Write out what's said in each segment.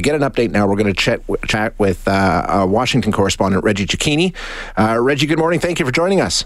Get an update now. We're going to chat, chat with uh, Washington correspondent Reggie Cecchini. Uh, Reggie, good morning. Thank you for joining us.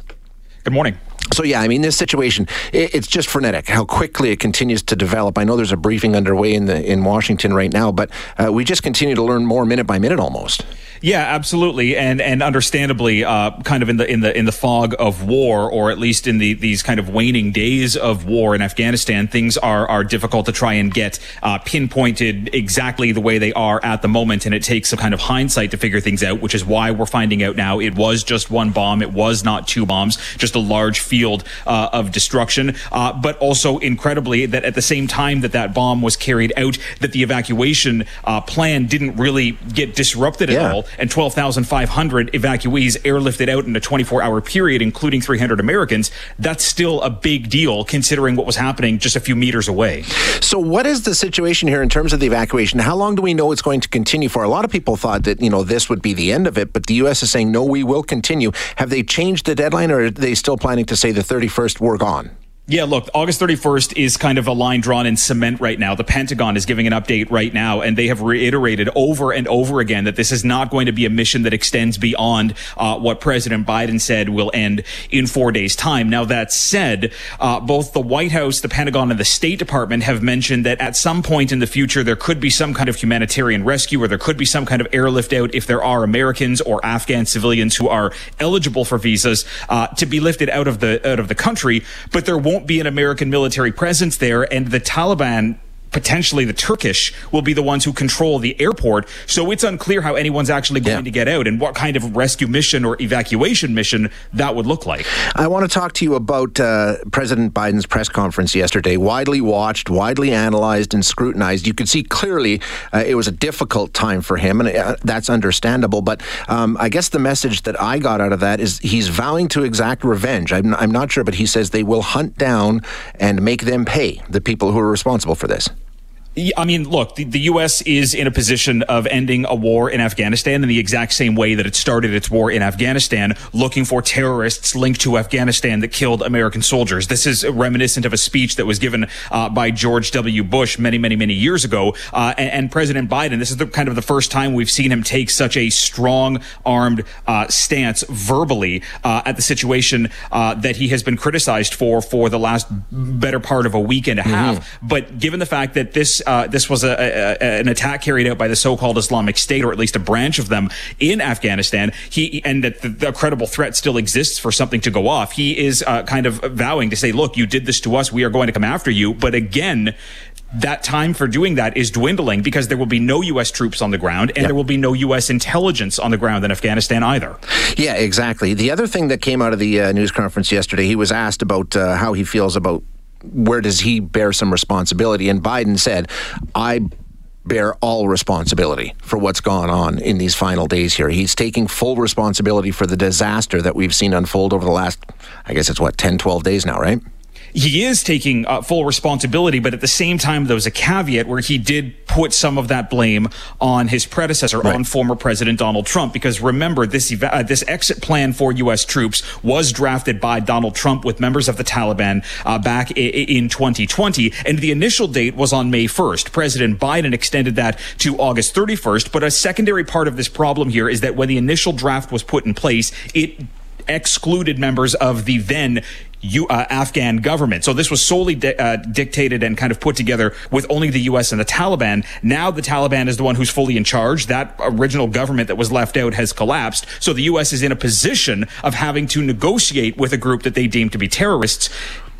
Good morning. So yeah, I mean, this situation it's just frenetic. How quickly it continues to develop. I know there's a briefing underway in the in Washington right now, but uh, we just continue to learn more minute by minute, almost. Yeah, absolutely, and and understandably, uh, kind of in the in the in the fog of war, or at least in the these kind of waning days of war in Afghanistan, things are are difficult to try and get uh, pinpointed exactly the way they are at the moment, and it takes some kind of hindsight to figure things out. Which is why we're finding out now it was just one bomb, it was not two bombs, just a large field uh, of destruction. Uh, but also incredibly that at the same time that that bomb was carried out, that the evacuation uh, plan didn't really get disrupted at Yeah. all and 12,500 evacuees airlifted out in a 24 hour period, including 300 Americans, that's still a big deal considering what was happening just a few meters away. So, what is the situation here in terms of the evacuation? How long do we know it's going to continue for? A lot of people thought that you know this would be the end of it, but the U.S. is saying no, we will continue. Have they changed the deadline, or are they still planning to say the 31st we're gone? Yeah, look, August 31st is kind of a line drawn in cement right now. The Pentagon is giving an update right now, and they have reiterated over and over again that this is not going to be a mission that extends beyond uh, what President Biden said will end in four days' time. Now, that said, uh, both the White House, the Pentagon, and the State Department have mentioned that at some point in the future, there could be some kind of humanitarian rescue or there could be some kind of airlift out if there are Americans or Afghan civilians who are eligible for visas uh, to be lifted out of the out of the country. But there won't be an American military presence there, and the Taliban. Potentially, the Turkish will be the ones who control the airport. So it's unclear how anyone's actually going Yeah. to get out and what kind of rescue mission or evacuation mission that would look like. I want to talk to you about uh, President Biden's press conference yesterday. Widely watched, widely analyzed, and scrutinized. You could see clearly uh, it was a difficult time for him, and uh, that's understandable. But um, I guess the message that I got out of that is he's vowing to exact revenge. I'm, I'm not sure, but he says they will hunt down and make them pay the people who are responsible for this. I mean, look, the, the U.S. is in a position of ending a war in Afghanistan in the exact same way that it started its war in Afghanistan, looking for terrorists linked to Afghanistan that killed American soldiers. This is reminiscent of a speech that was given uh, by George W. Bush many, many, many years ago. Uh, and, and President Biden, this is the, kind of the first time we've seen him take such a strong armed uh, stance verbally uh, at the situation uh, that he has been criticized for for the last better part of a week and a half. But given the fact that this uh, this was a, a, an attack carried out by the so-called Islamic State, or at least a branch of them in Afghanistan, he and that the, the credible threat still exists for something to go off. He is uh, kind of vowing to say, "Look, you did this to us. We are going to come after you." But again. That time for doing that is dwindling because there will be no U.S. troops on the ground and there will be no U.S. intelligence on the ground in Afghanistan either. Yeah, exactly. The other thing that came out of the uh, news conference yesterday, he was asked about uh, how he feels about where does he bear some responsibility, and Biden said, "I." Bear all responsibility for what's gone on in these final days here. He's taking full responsibility for the disaster that we've seen unfold over the last, I guess it's what, 10, 12 days now, right? He is taking uh, full responsibility, but at the same time, there was a caveat where he did put some of that blame on his predecessor, on former President Donald Trump. Because remember, this eva- uh, this exit plan for U.S. troops was drafted by Donald Trump with members of the Taliban uh, back i- in 2020, and the initial date was on May 1st. President Biden extended that to August 31st. But a secondary part of this problem here is that when the initial draft was put in place, it excluded members of the then U, uh, Afghan government. So this was solely di- uh, dictated and kind of put together with only the U.S. and the Taliban. Now the Taliban is the one who's fully in charge. That original government that was left out has collapsed. So the U.S. is in a position of having to negotiate with a group that they deem to be terrorists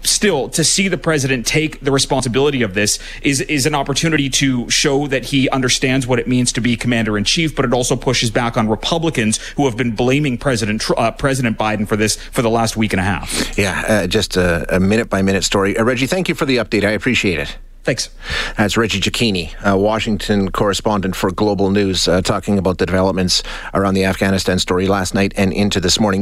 still to see the president take the responsibility of this is is an opportunity to show that he understands what it means to be commander in chief but it also pushes back on republicans who have been blaming president uh, president biden for this for the last week and a half Yeah, uh, just a, a minute by minute story. Uh, Reggie, thank you for the update. I appreciate it. thanks That's Reggie Cecchini, a Washington correspondent for Global News, uh, talking about the developments around the Afghanistan story last night and into this morning.